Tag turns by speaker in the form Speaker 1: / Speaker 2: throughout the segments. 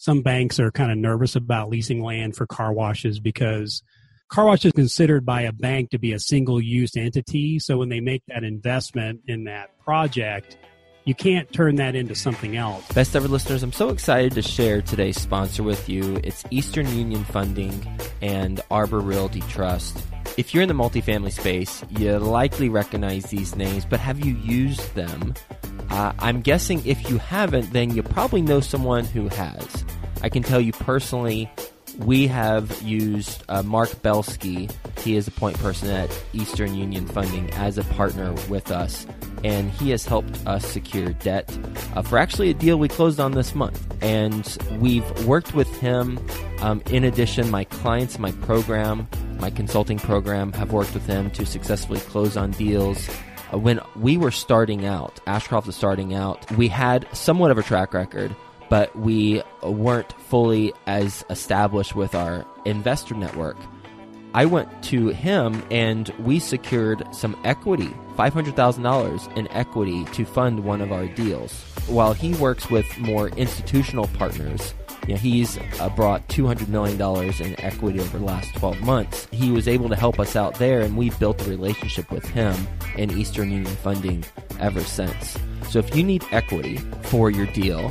Speaker 1: some banks are kind of nervous about leasing land for car washes because car wash is considered by a bank to be a single use entity. So when they make that investment in that project, you can't turn that into something else.
Speaker 2: Best ever listeners, I'm so excited to share today's sponsor with you. It's Eastern Union Funding and Arbor Realty Trust. If you're in the multifamily space, you likely recognize these names, but have you used them? Uh, I'm guessing if you haven't, then you probably know someone who has. I can tell you personally, we have used uh, Mark Belsky. He is a point person at Eastern Union Funding as a partner with us, and he has helped us secure debt uh, for actually a deal we closed on this month. And we've worked with him. Um, in addition, my clients, my program, my consulting program have worked with him to successfully close on deals. When we were starting out, Ashcroft was starting out, we had somewhat of a track record but we weren't fully as established with our investor network. I went to him and we secured some equity, $500,000 in equity to fund one of our deals. While he works with more institutional partners, you know, he's uh, brought $200 million in equity over the last 12 months. He was able to help us out there, and we've built a relationship with him and Eastern Union Funding ever since. So if you need equity for your deal,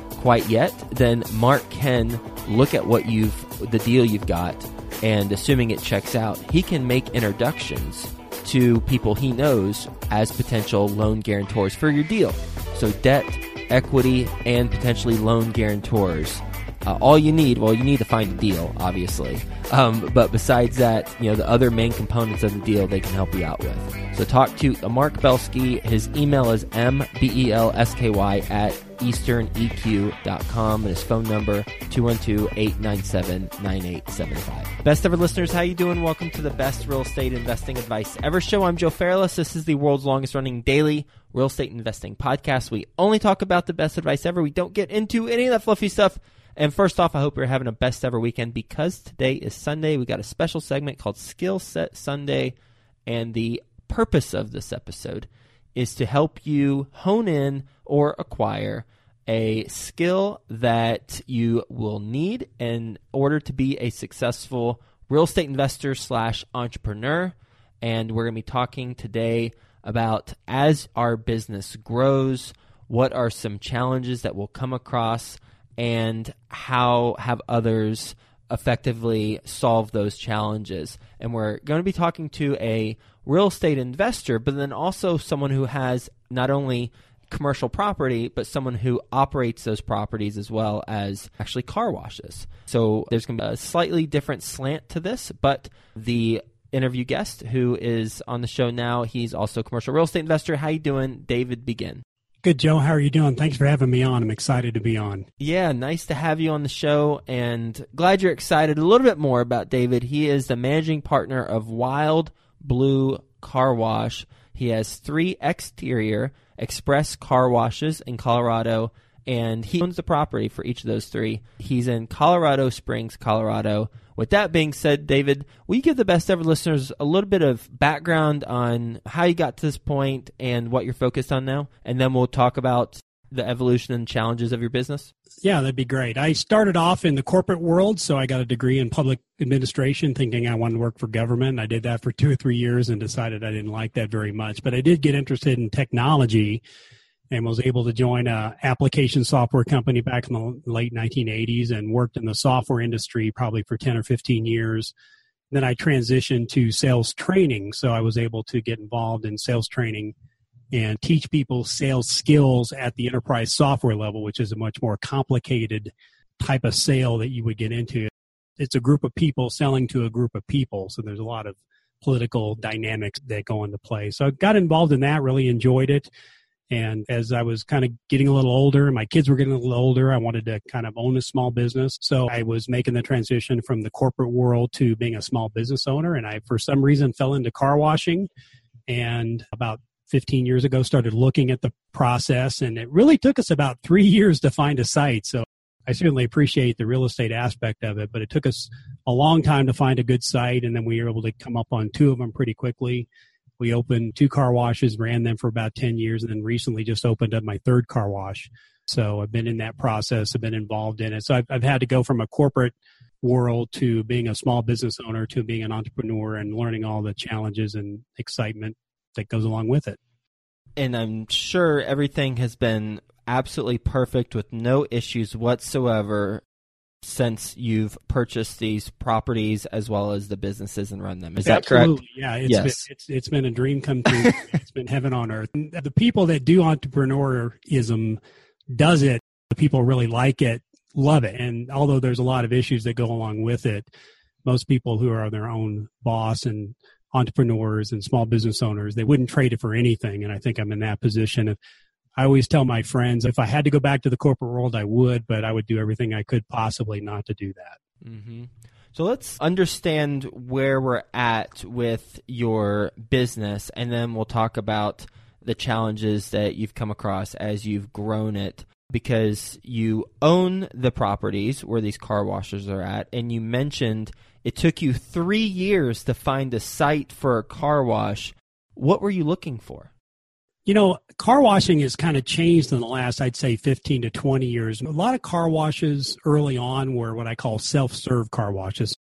Speaker 2: quite yet, then Mark can look at what you've the deal you've got, and assuming it checks out, he can make introductions to people he knows as potential loan guarantors for your deal. So, debt, equity, and potentially loan guarantors. Uh, all you need, well, you need to find a deal, obviously. Um, but besides that, you know, the other main components of the deal they can help you out with. So talk to Mark Belsky. His email is mbelsky at easterneq.com and his phone number 212-897-9875. Best ever listeners, how you doing? Welcome to the best real estate investing advice ever show. I'm Joe Fairless. This is the world's longest running daily real estate investing podcast. We only talk about the best advice ever. We don't get into any of that fluffy stuff. And first off, I hope you're having a best ever weekend because today is Sunday. We got a special segment called Skill Set Sunday. And the purpose of this episode is to help you hone in or acquire a skill that you will need in order to be a successful real estate investor slash entrepreneur. And we're going to be talking today about as our business grows, what are some challenges that we'll come across, and how have others effectively solve those challenges. And we're going to be talking to a real estate investor, but then also someone who has not only commercial property, but someone who operates those properties as well as actually car washes. So there's going to be a slightly different slant to this, but the interview guest who is on the show now, he's also a commercial real estate investor. How you doing, David Begin?
Speaker 1: Good, Joe. How are you doing? Thanks for having me on. I'm excited to be on.
Speaker 2: Yeah, nice to have you on the show and glad you're excited a little bit more about David. He is the managing partner of Wild Blue Car Wash. He has three exterior express car washes in Colorado, and he owns the property for each of those three. He's in Colorado Springs, Colorado. With that being said, David, will you give the best ever listeners a little bit of background on how you got to this point and what you're focused on now? And then we'll talk about the evolution and challenges of your business?
Speaker 1: Yeah, that'd be great. I started off in the corporate world, so I got a degree in public administration thinking I wanted to work for government. I did that for two or three years and decided I didn't like that very much. But I did get interested in technology and was able to join a application software company back in the late 1980s and worked in the software industry probably for 10 or 15 years Then I transitioned to sales training. So I was able to get involved in sales training and teach people sales skills at the enterprise software level, which is a much more complicated type of sale that you would get into. It's a group of people selling to a group of people. So there's a lot of political dynamics that go into play. So I got involved in that, really enjoyed it. And as I was kind of getting a little older, my kids were getting a little older, I wanted to kind of own a small business. So I was making the transition from the corporate world to being a small business owner. And I, for some reason, fell into car washing. And about 15 years ago, started looking at the process. And it really took us about three years to find a site. So I certainly appreciate the real estate aspect of it, but it took us a long time to find a good site. And then we were able to come up on two of them pretty quickly. We opened two car washes, ran them for about 10 years, and then recently just opened up my third car wash. So I've been in that process, I've been involved in it. So I've, I've had to go from a corporate world to being a small business owner to being an entrepreneur and learning all the challenges and excitement that goes along with it.
Speaker 2: And I'm sure everything has been absolutely perfect with no issues whatsoever since you've purchased these properties as well as the businesses and run them. Is that
Speaker 1: Absolutely.
Speaker 2: correct?
Speaker 1: Yeah, it's,
Speaker 2: Yes.
Speaker 1: been, it's it's been a dream come true. it's been heaven on earth. And the people that do entrepreneurism does it. The people really like it, love it, and although there's a lot of issues that go along with it, most people who are their own boss and entrepreneurs and small business owners, they wouldn't trade it for anything. And I think I'm in that position. Of, I always tell my friends if I had to go back to the corporate world, I would, but I would do everything I could possibly not to do that.
Speaker 2: Mm-hmm. So let's understand where we're at with your business, and then we'll talk about the challenges that you've come across as you've grown it. Because you own the properties where these car washes are at, and you mentioned it took you three years to find a site for a car wash. What were you looking for?
Speaker 1: You know, car washing has kind of changed in the last, I'd say, 15 to 20 years. A lot of car washes early on were what I call self serve car washes.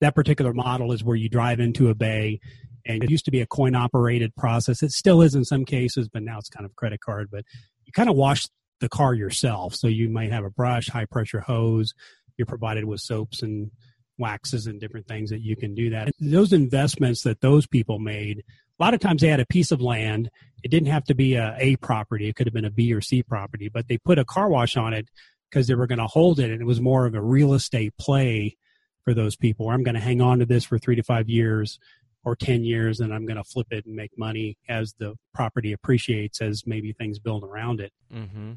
Speaker 1: That particular model is where you drive into a bay, and it used to be a coin operated process. It still is in some cases, but now it's kind of credit card. But you kind of wash the car yourself. So you might have a brush, high pressure hose, you're provided with soaps and waxes and different things that you can do that. Those investments that those people made, a lot of times they had a piece of land. It didn't have to be a A property. It could have been a B or C property, but they put a car wash on it because they were going to hold it. And it was more of a real estate play for those people. I'm going to hang on to this for three to five years or 10 years and I'm going to flip it and make money as the property appreciates as maybe things build around it
Speaker 2: Mm-hmm.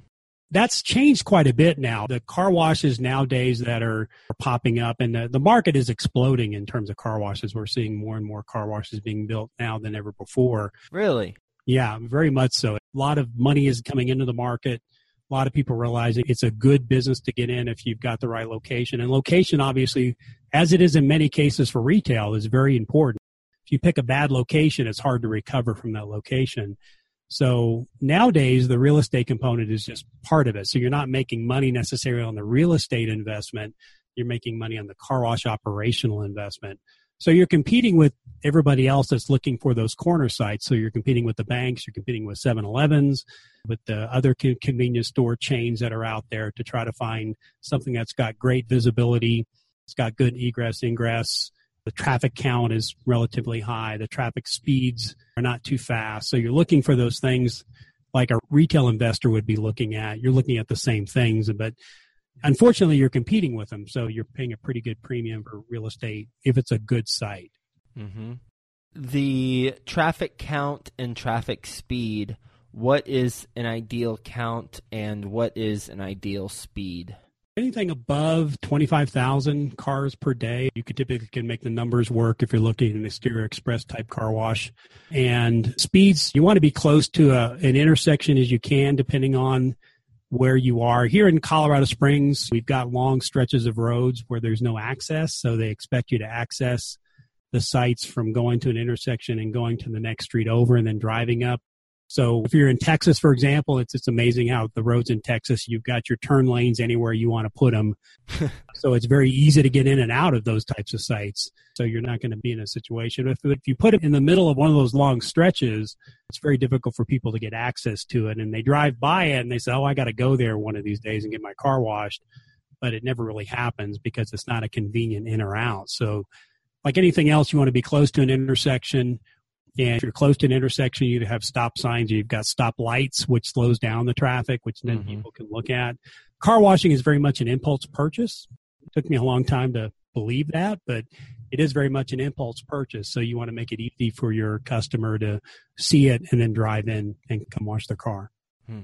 Speaker 1: That's changed quite a bit now. The car washes nowadays that are popping up and the, the market is exploding in terms of car washes. We're seeing more and more car washes being built now than ever before.
Speaker 2: Really?
Speaker 1: Yeah, very much so. A lot of money is coming into the market. A lot of people realizing it's a good business to get in if you've got the right location. And location, obviously, as it is in many cases for retail, is very important. If you pick a bad location, it's hard to recover from that location. So nowadays, the real estate component is just part of it. So you're not making money necessarily on the real estate investment. You're making money on the car wash operational investment. So you're competing with everybody else that's looking for those corner sites. So you're competing with the banks, you're competing with 7-Elevens, with the other convenience store chains that are out there to try to find something that's got great visibility. It's got good egress, ingress. The traffic count is relatively high. The traffic speeds are not too fast. So you're looking for those things like a retail investor would be looking at. You're looking at the same things, but unfortunately you're competing with them. So you're paying a pretty good premium for real estate if it's a good site.
Speaker 2: Mm-hmm. The traffic count and traffic speed. What is an ideal count and what is an ideal speed?
Speaker 1: Anything above 25,000 cars per day, you could typically can make the numbers work if you're looking at an exterior express type car wash. And speeds, you want to be close to a, an intersection as you can, depending on where you are. Here in Colorado Springs, we've got long stretches of roads where there's no access, so they expect you to access the sites from going to an intersection and going to the next street over and then driving up. So if you're in Texas, for example, it's it's amazing how the roads in Texas, you've got your turn lanes anywhere you want to put them. so it's very easy to get in and out of those types of sites. So you're not going to be in a situation. If, if you put it in the middle of one of those long stretches, it's very difficult for people to get access to it. And they drive by it and they say, oh, I got to go there one of these days and get my car washed. But it never really happens because it's not a convenient in or out. So like anything else, you want to be close to an intersection. And if you're close to an intersection, you have stop signs. You've got stop lights, which slows down the traffic, which then mm-hmm. people can look at. Car washing is very much an impulse purchase. It took me a long time to believe that, but it is very much an impulse purchase. So you want to make it easy for your customer to see it and then drive in and come wash their car. Hmm.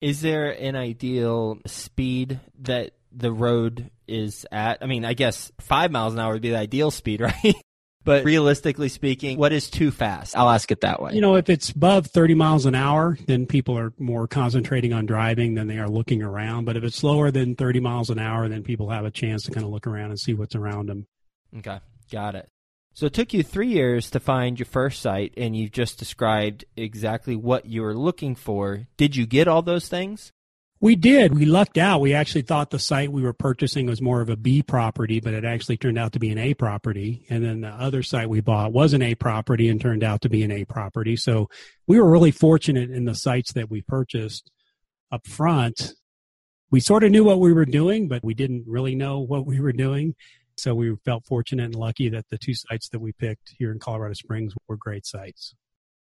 Speaker 2: Is there an ideal speed that the road is at? I mean, I guess five miles an hour would be the ideal speed, right? But realistically speaking, what is too fast? I'll ask it that way.
Speaker 1: You know, if it's above 30 miles an hour, then people are more concentrating on driving than they are looking around. But if it's slower than 30 miles an hour, then people have a chance to kind of look around and see what's around them.
Speaker 2: Okay, got it. So it took you three years to find your first site, and you've just described exactly what you were looking for. Did you get all those things?
Speaker 1: We did. We lucked out. We actually thought the site we were purchasing was more of a B property, but it actually turned out to be an A property. And then the other site we bought was an A property and turned out to be an A property. So we were really fortunate in the sites that we purchased up front. We sort of knew what we were doing, but we didn't really know what we were doing. So we felt fortunate and lucky that the two sites that we picked here in Colorado Springs were great sites.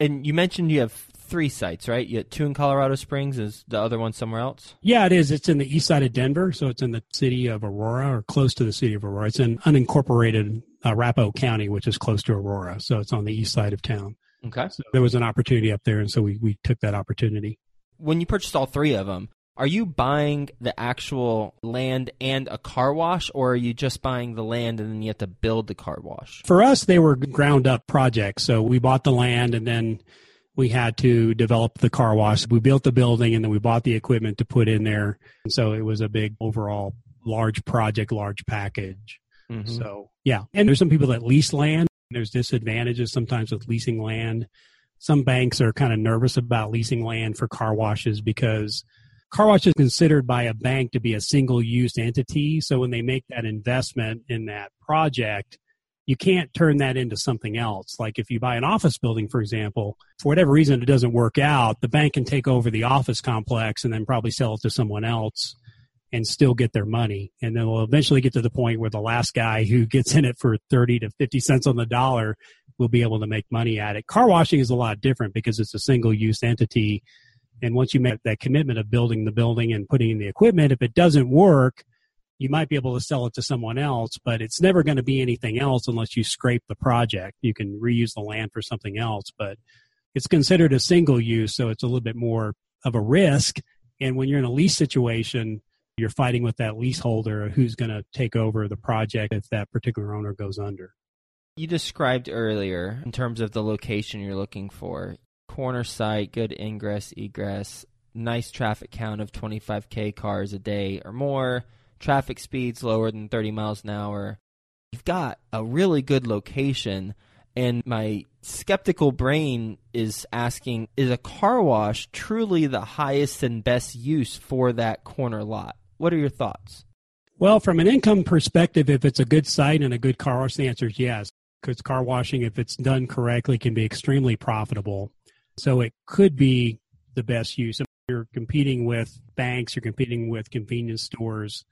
Speaker 2: And you mentioned you have three sites, right? You have two in Colorado Springs. Is the other one somewhere else?
Speaker 1: Yeah, it is. It's in the east side of Denver, so it's in the city of Aurora or close to the city of Aurora. It's in unincorporated uh, Arapahoe County, which is close to Aurora, so it's on the east side of town.
Speaker 2: Okay.
Speaker 1: So there was an opportunity up there, and so we we took that opportunity.
Speaker 2: When you purchased all three of them, are you buying the actual land and a car wash, or are you just buying the land and then you have to build the car wash?
Speaker 1: For us, they were ground up projects. So we bought the land and then we had to develop the car wash. We built the building and then we bought the equipment to put in there. And so it was a big overall large project, large package. Mm-hmm. So yeah. And there's some people that lease land. There's disadvantages sometimes with leasing land. Some banks are kind of nervous about leasing land for car washes because car wash is considered by a bank to be a single use entity. So when they make that investment in that project, you can't turn that into something else. Like if you buy an office building, for example, for whatever reason it doesn't work out, the bank can take over the office complex and then probably sell it to someone else and still get their money. And then we'll eventually get to the point where the last guy who gets in it for 30 to 50 cents on the dollar will be able to make money at it. Car washing is a lot different because it's a single use entity and once you make that commitment of building the building and putting in the equipment, if it doesn't work, you might be able to sell it to someone else, but it's never going to be anything else unless you scrape the project. You can reuse the land for something else, but it's considered a single use, so it's a little bit more of a risk. And when you're in a lease situation, you're fighting with that leaseholder who's going to take over the project if that particular owner goes under.
Speaker 2: You described earlier in terms of the location you're looking for corner site, good ingress, egress, nice traffic count of 25k cars a day or more, traffic speeds lower than 30 miles an hour. You've got a really good location, and my skeptical brain is asking is a car wash truly the highest and best use for that corner lot? What are your thoughts?
Speaker 1: Well, from an income perspective, if it's a good site and a good car wash, the answer is yes. Because car washing, if it's done correctly, can be extremely profitable. So it could be the best use. You're competing with banks, you're competing with convenience stores,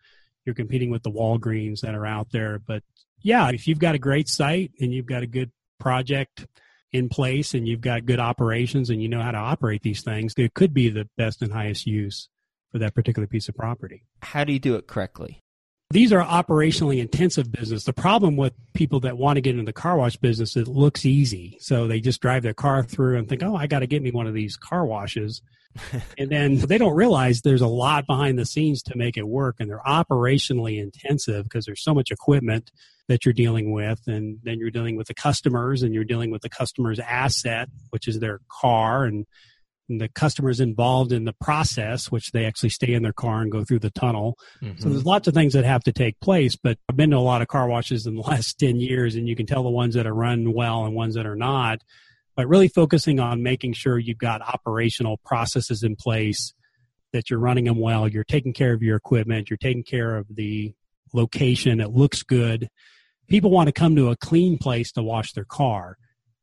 Speaker 1: you're competing with the Walgreens that are out there. But yeah, if you've got a great site and you've got a good project in place and you've got good operations and you know how to operate these things, it could be the best and highest use for that particular piece of property.
Speaker 2: How do you do it correctly?
Speaker 1: These are operationally intensive business. The problem with people that want to get into the car wash business, it looks easy. So they just drive their car through and think, oh, I got to get me one of these car washes. and then they don't realize there's a lot behind the scenes to make it work. And they're operationally intensive because there's so much equipment that you're dealing with. And then you're dealing with the customers and you're dealing with the customer's asset, which is their car. And and the customers involved in the process, which they actually stay in their car and go through the tunnel. Mm-hmm. So there's lots of things that have to take place. But I've been to a lot of car washes in the last 10 years, and you can tell the ones that are run well and ones that are not. But really focusing on making sure you've got operational processes in place, that you're running them well, you're taking care of your equipment, you're taking care of the location, it looks good. People want to come to a clean place to wash their car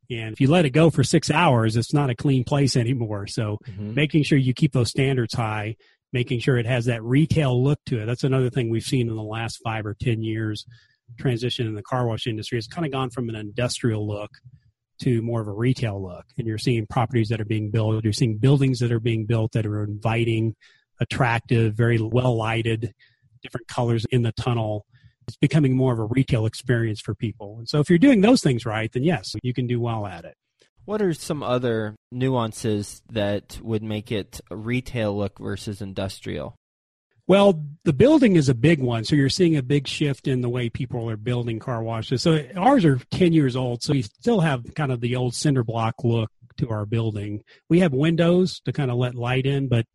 Speaker 1: and if you let it go for six hours, it's not a clean place anymore. So mm-hmm. making sure you keep those standards high, making sure it has that retail look to it. That's another thing we've seen in the last five or 10 years. transition in the car wash industry. It's kind of gone from an industrial look to more of a retail look. And you're seeing properties that are being built, you're seeing buildings that are being built that are inviting, attractive, very well lighted, different colors in the tunnel. It's becoming more of a retail experience for people. And so if you're doing those things right, then yes, you can do well at it.
Speaker 2: What are some other nuances that would make it retail look versus industrial?
Speaker 1: Well, the building is a big one. So you're seeing a big shift in the way people are building car washes. So ours are 10 years old. So we still have kind of the old cinder block look to our building. We have windows to kind of let light in, but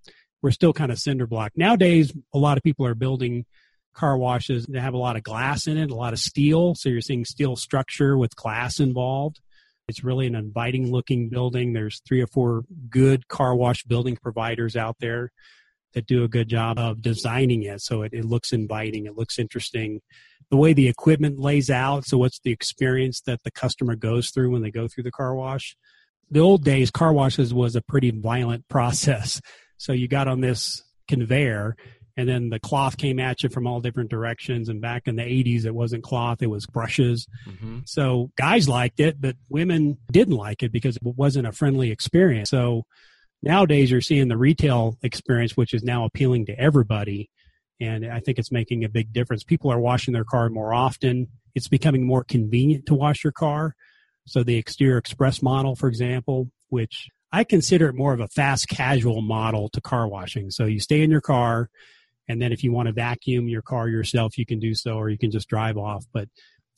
Speaker 1: we're still kind of cinder block. Nowadays, a lot of people are building car washes that have a lot of glass in it, a lot of steel. So you're seeing steel structure with glass involved. It's really an inviting looking building. There's three or four good car wash building providers out there that do a good job of designing it so it, it looks inviting, it looks interesting. The way the equipment lays out, so what's the experience that the customer goes through when they go through the car wash? The old days, car washes was a pretty violent process. So you got on this conveyor and then the cloth came at you from all different directions. And back in the 80s, it wasn't cloth, it was brushes. Mm-hmm. So guys liked it, but women didn't like it because it wasn't a friendly experience. So nowadays you're seeing the retail experience, which is now appealing to everybody. And I think it's making a big difference. People are washing their car more often. It's becoming more convenient to wash your car. So the exterior express model, for example, which I consider it more of a fast casual model to car washing. So you stay in your car, and then if you want to vacuum your car yourself, you can do so, or you can just drive off. But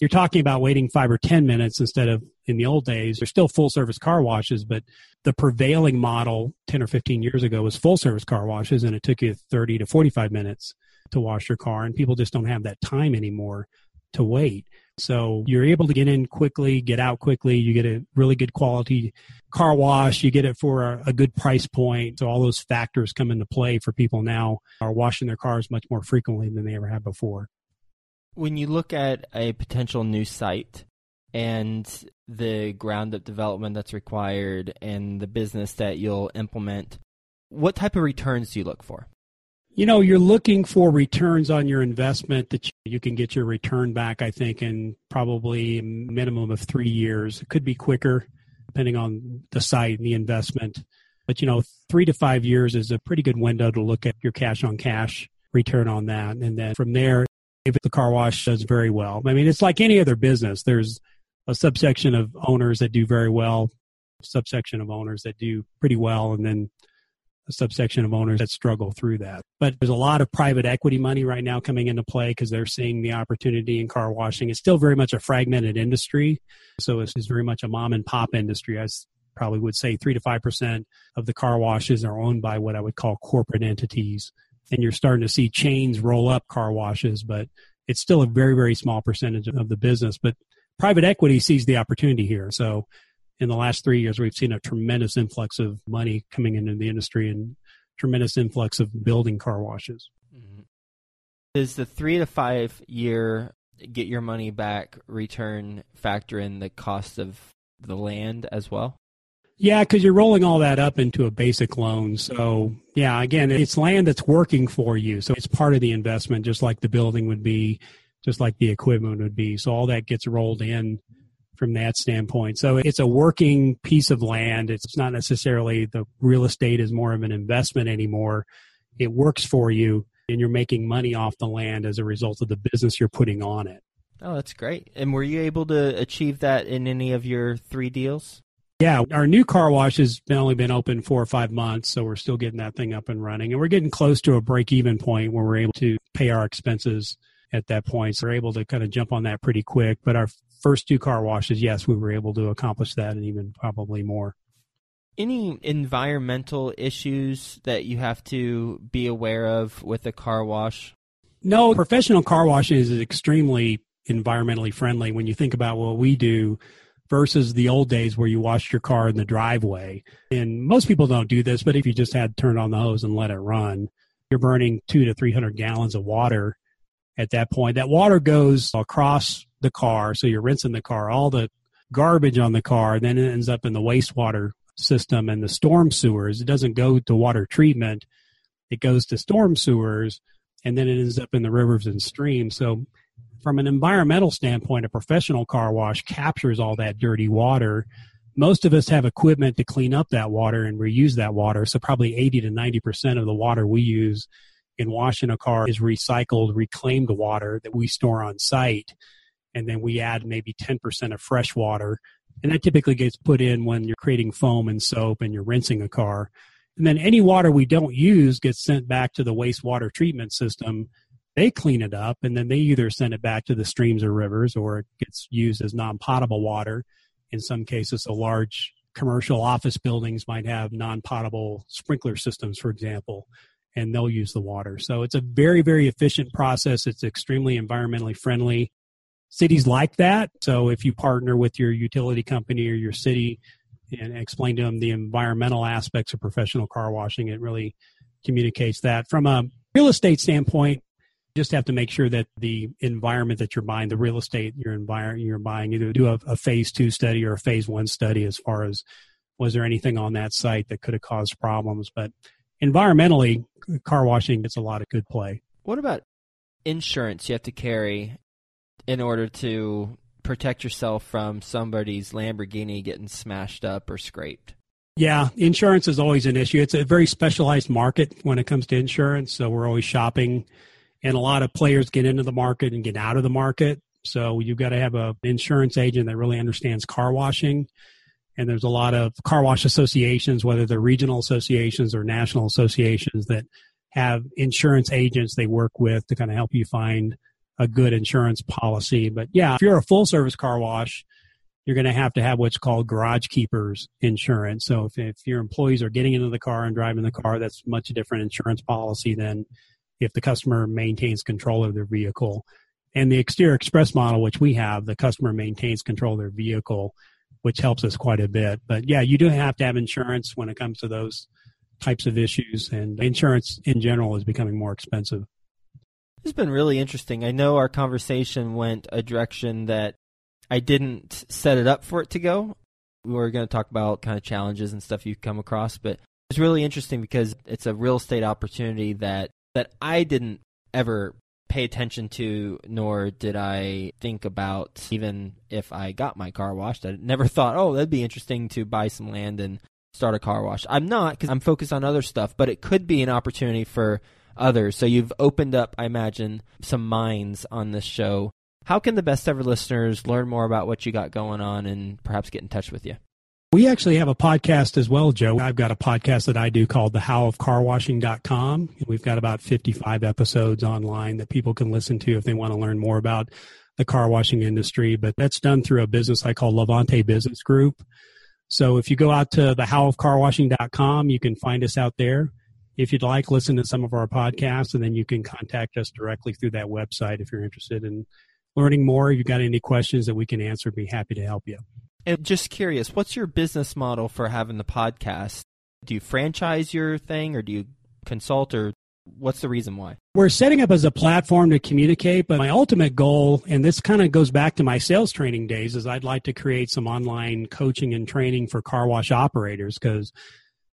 Speaker 1: you're talking about waiting five or 10 minutes instead of in the old days. There's still full service car washes, but the prevailing model 10 or 15 years ago was full service car washes, and it took you 30 to 45 minutes to wash your car. And people just don't have that time anymore to wait. So you're able to get in quickly, get out quickly. You get a really good quality car wash. You get it for a, a, good price point. So all those factors come into play for people now are washing their cars much more frequently than they ever have before.
Speaker 2: When you look at a potential new site and the ground up development that's required and the business that you'll implement, what type of returns do you look for?
Speaker 1: You know, you're looking for returns on your investment that you can get your return back, I think, in probably a minimum of three years. It could be quicker depending on the site and the investment. But, you know, three to five years is a pretty good window to look at your cash on cash return on that. And then from there, if the car wash does very well. I mean, it's like any other business. There's a subsection of owners that do very well, subsection of owners that do pretty well, and then a subsection of owners that struggle through that. But there's a lot of private equity money right now coming into play because they're seeing the opportunity in car washing. It's still very much a fragmented industry. So it's, it's very much a mom and pop industry. I probably would say three to 5% of the car washes are owned by what I would call corporate entities and you're starting to see chains roll up car washes, but it's still a very, very small percentage of the business. But private equity sees the opportunity here. So in the last three years, we've seen a tremendous influx of money coming into the industry and tremendous influx of building car washes. Mm-hmm.
Speaker 2: Is the three to five year get your money back return factor in the cost of the land as well?
Speaker 1: Yeah, because you're rolling all that up into a basic loan. So, yeah, again, it's land that's working for you. So it's part of the investment, just like the building would be, just like the equipment would be. So all that gets rolled in from that standpoint. So it's a working piece of land. It's not necessarily the real estate is more of an investment anymore. It works for you and you're making money off the land as a result of the business you're putting on it.
Speaker 2: Oh, that's great. And were you able to achieve that in any of your three deals?
Speaker 1: Yeah, our new car wash has been only been open four or five months, so we're still getting that thing up and running, and we're getting close to a break even point where we're able to pay our expenses at that point. So we're able to kind of jump on that pretty quick. But our first two car washes, yes, we were able to accomplish that and even probably more.
Speaker 2: Any environmental issues that you have to be aware of with a car wash?
Speaker 1: No, professional car washing is extremely environmentally friendly. When you think about what we do, versus the old days where you washed your car in the driveway. And most people don't do this, but if you just had turned on the hose and let it run, you're burning two to 300 gallons of water at that point. That water goes across the car. So you're rinsing the car, all the garbage on the car, then it ends up in the wastewater system and the storm sewers. It doesn't go to water treatment. It goes to storm sewers and then it ends up in the rivers and streams. So from an environmental standpoint, a professional car wash captures all that dirty water. Most of us have equipment to clean up that water and reuse that water. So probably 80 to 90% of the water we use in washing a car is recycled, reclaimed water that we store on site. And then we add maybe 10% of fresh water. And that typically gets put in when you're creating foam and soap and you're rinsing a car. And then any water we don't use gets sent back to the wastewater treatment system. They clean it up and then they either send it back to the streams or rivers or it gets used as non-potable water. In some cases so large commercial office buildings might have non-potable sprinkler systems for example and they'll use the water. So it's a very very efficient process. It's extremely environmentally friendly cities like that so if you partner with your utility company or your city and explain to them the environmental aspects of professional car washing it really communicates that from a real estate standpoint just have to make sure that the environment that you're buying, the real estate you're environment you're buying, either do a, a, phase two study or a phase one study as far as was there anything on that site that could have caused problems. But environmentally, car washing gets a lot of good play.
Speaker 2: What about insurance you have to carry in order to protect yourself from somebody's Lamborghini getting smashed up or scraped?
Speaker 1: Yeah, insurance is always an issue. It's a very specialized market when it comes to insurance, so we're always shopping and a lot of players get into the market and get out of the market. So you've got to have an insurance agent that really understands car washing. And there's a lot of car wash associations, whether they're regional associations or national associations, that have insurance agents they work with to kind of help you find a good insurance policy. But yeah, if you're a full service car wash, you're going to have to have what's called garage keepers insurance. So if, if your employees are getting into the car and driving the car, that's much different insurance policy than if the customer maintains control of their vehicle. And the exterior express model, which we have, the customer maintains control of their vehicle, which helps us quite a bit. But yeah, you do have to have insurance when it comes to those types of issues, and insurance in general is becoming more expensive.
Speaker 2: Has been really interesting. I know our conversation went a direction that I didn't set it up for it to go. We were going to talk about kind of challenges and stuff you come across, but it's really interesting because it's a real estate opportunity that that I didn't ever pay attention to, nor did I think about even if I got my car washed. I never thought, oh, that'd be interesting to buy some land and start a car wash. I'm not because I'm focused on other stuff, but it could be an opportunity for others. So you've opened up, I imagine, some minds on this show. How can the best ever listeners learn more about what you got going on and perhaps get in touch with you?
Speaker 1: We actually have a podcast as well, Joe. I've got a podcast that I do called the howofcarwashing.com. We've got about 55 episodes online that people can listen to if they want to learn more about the car washing industry. But that's done through a business I call Levante Business Group. So if you go out to the How of howofcarwashing.com, you can find us out there. If you'd like, listen to some of our podcasts, and then you can contact us directly through that website if you're interested in learning more. If you've got any questions that we can answer, be happy to help you.
Speaker 2: And just curious, what's your business model for having the podcast? Do you franchise your thing or do you consult or what's the reason why?
Speaker 1: We're setting up as a platform to communicate, but my ultimate goal, and this kind of goes back to my sales training days, is I'd like to create some online coaching and training for car wash operators because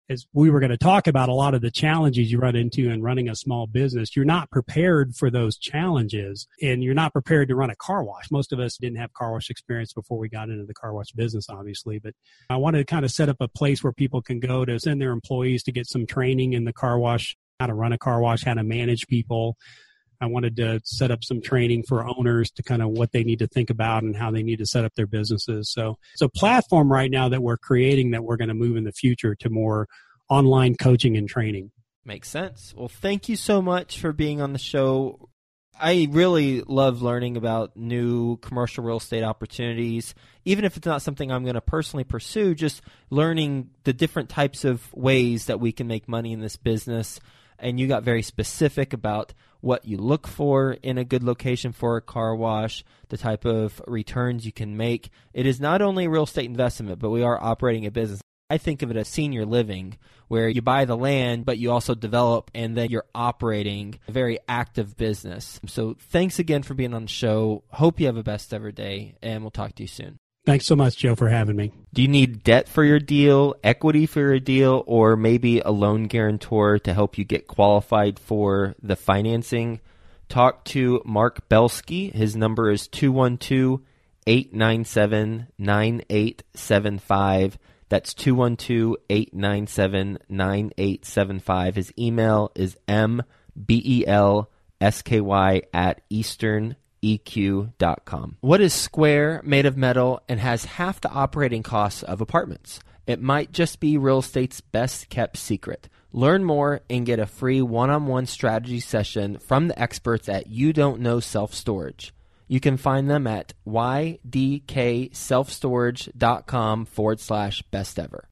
Speaker 1: as we were going to talk about a lot of the challenges you run into in running a small business, you're not prepared for those challenges and you're not prepared to run a car wash. Most of us didn't have car wash experience before we got into the car wash business, obviously, but I wanted to kind of set up a place where people can go to send their employees to get some training in the car wash, how to run a car wash, how to manage people, I wanted to set up some training for owners to kind of what they need to think about and how they need to set up their businesses. So it's a platform right now that we're creating that we're going to move in the future to more online coaching and training.
Speaker 2: Makes sense. Well, thank you so much for being on the show. I really love learning about new commercial real estate opportunities, even if it's not something I'm going to personally pursue, just learning the different types of ways that we can make money in this business. And you got very specific about what you look for in a good location for a car wash, the type of returns you can make. It is not only a real estate investment, but we are operating a business. I think of it as senior living, where you buy the land, but you also develop and then you're operating a very active business. So thanks again for being on the show. Hope you have a best ever day, and we'll talk to you soon.
Speaker 1: Thanks so much, Joe, for having me.
Speaker 2: Do you need debt for your deal, equity for your deal, or maybe a loan guarantor to help you get qualified for the financing talk to Mark Belsky. His number is 212 897 9875. That's 212 897 9875. His email is mbelsky at easterneq.com. What is square, made of metal, and has half the operating costs of apartments? It might just be real estate's best kept secret. Learn more and get a free one on one strategy session from the experts at You Don't Know Self Storage. You can find them at ydkselfstorage.com forward slash best ever.